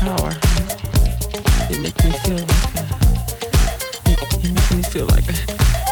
power. It makes me feel like a, it, it makes me feel like a,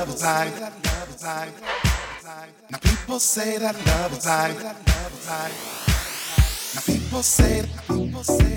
love is like. Now people say that love is like. Now people say that people say.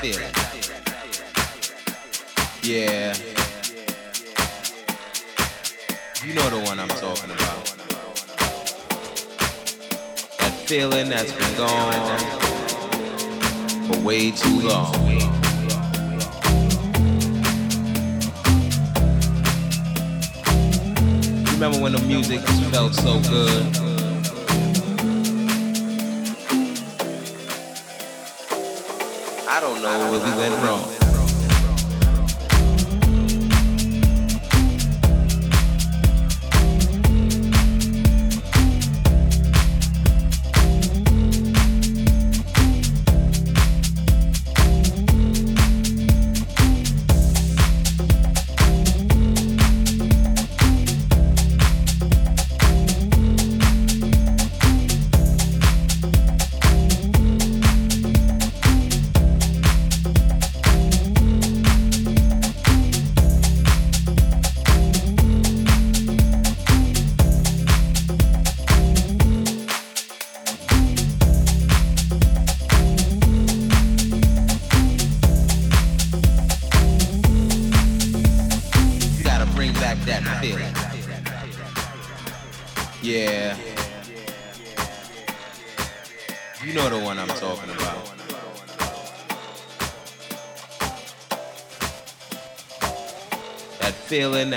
Feeling. Yeah. You know the one I'm talking about. That feeling that's been gone for way too long. Remember when the music felt so good? Don't know where we went wrong.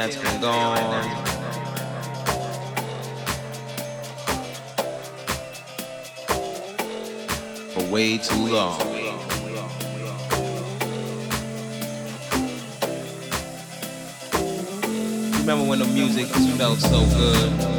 That's been gone. For way too long. Remember when the music felt so good?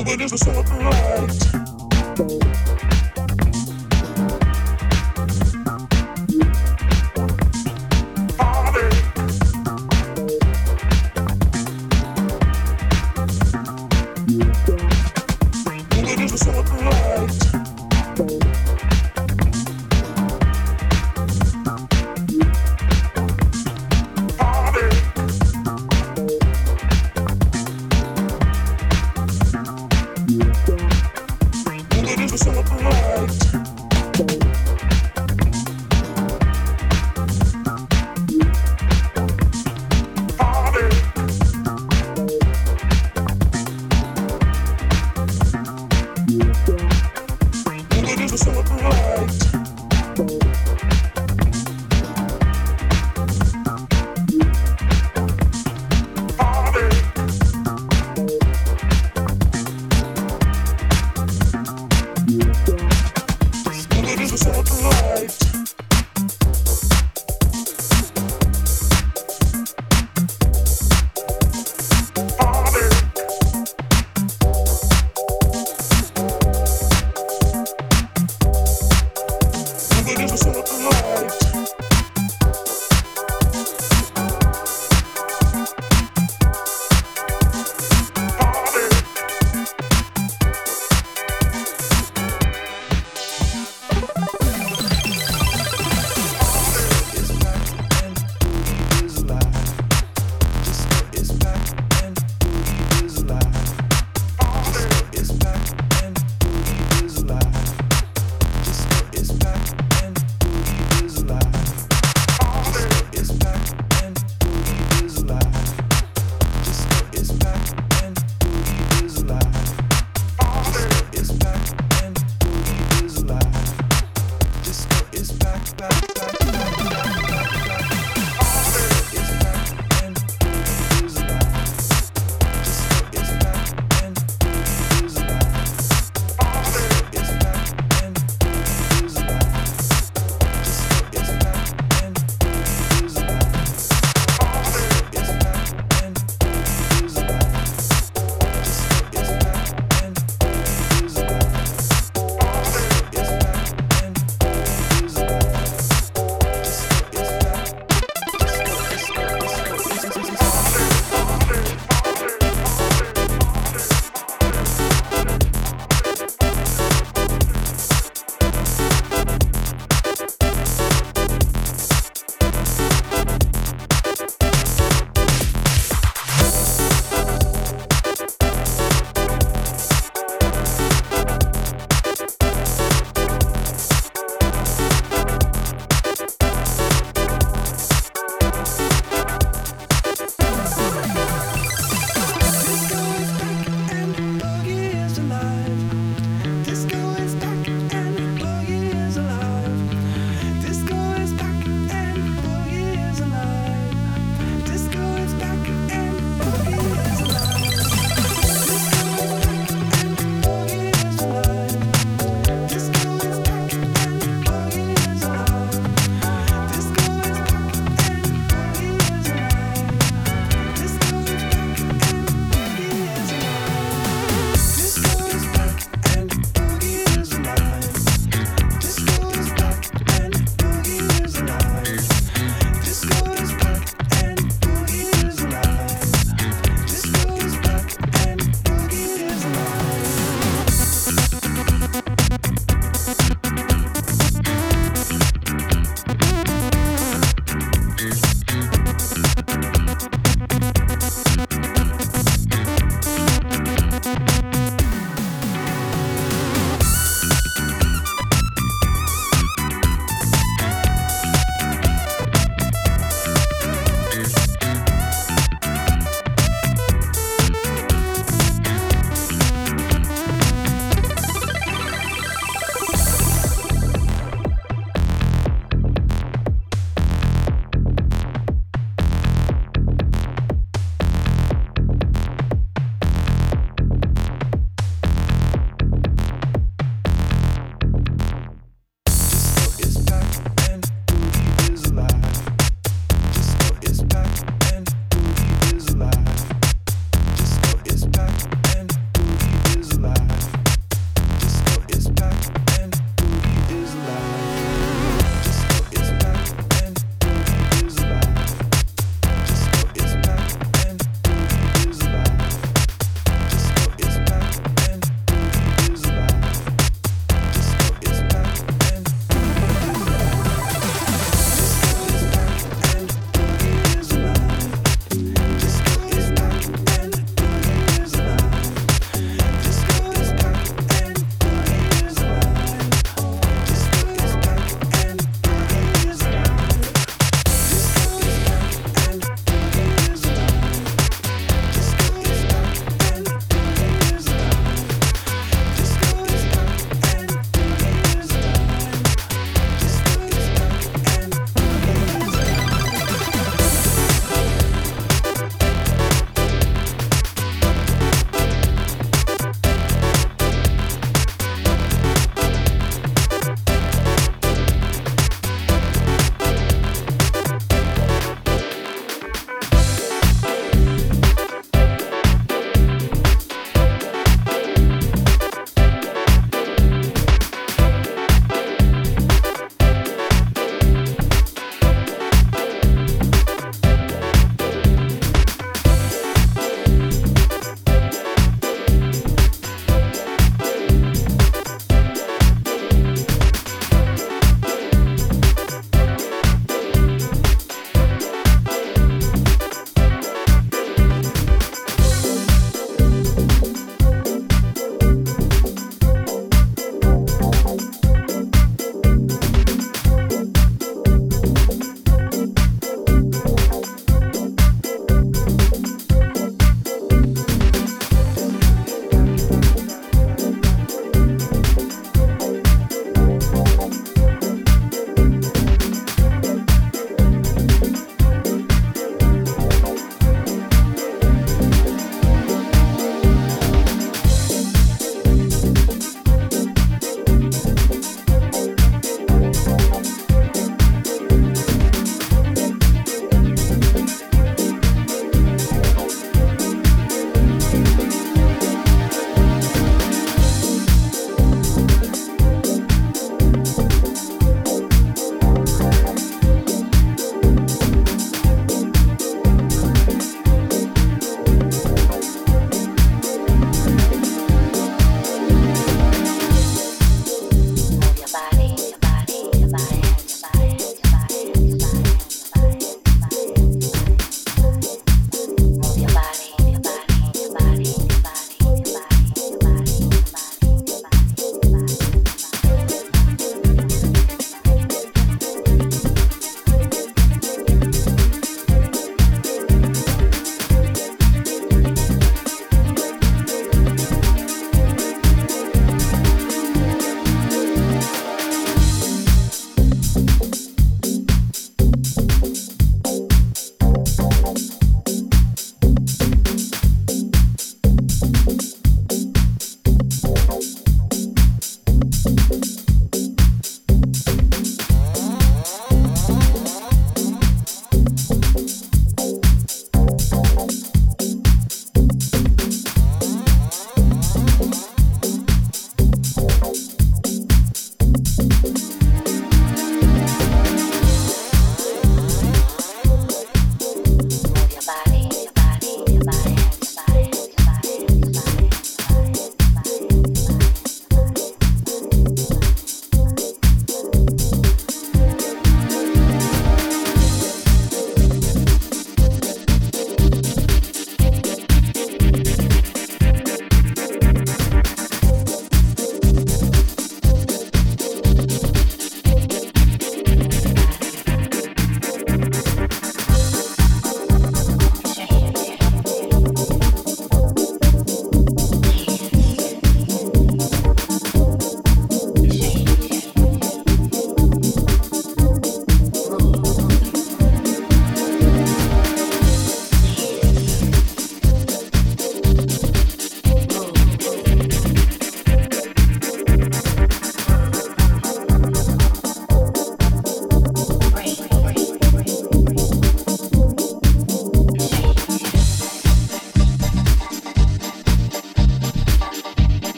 Woman is a sunlight.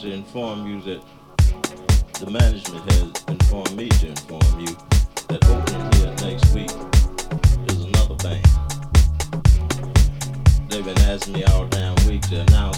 To inform you that the management has informed me to inform you that opening here next week is another band. They've been asking me all damn week to announce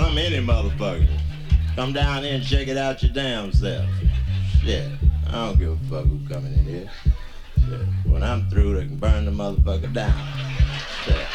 some any motherfucker. Come down here and check it out your damn self. Shit, I don't give a fuck who's coming in here. Shit, when I'm through, they can burn the motherfucker down. Shit.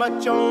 Depending on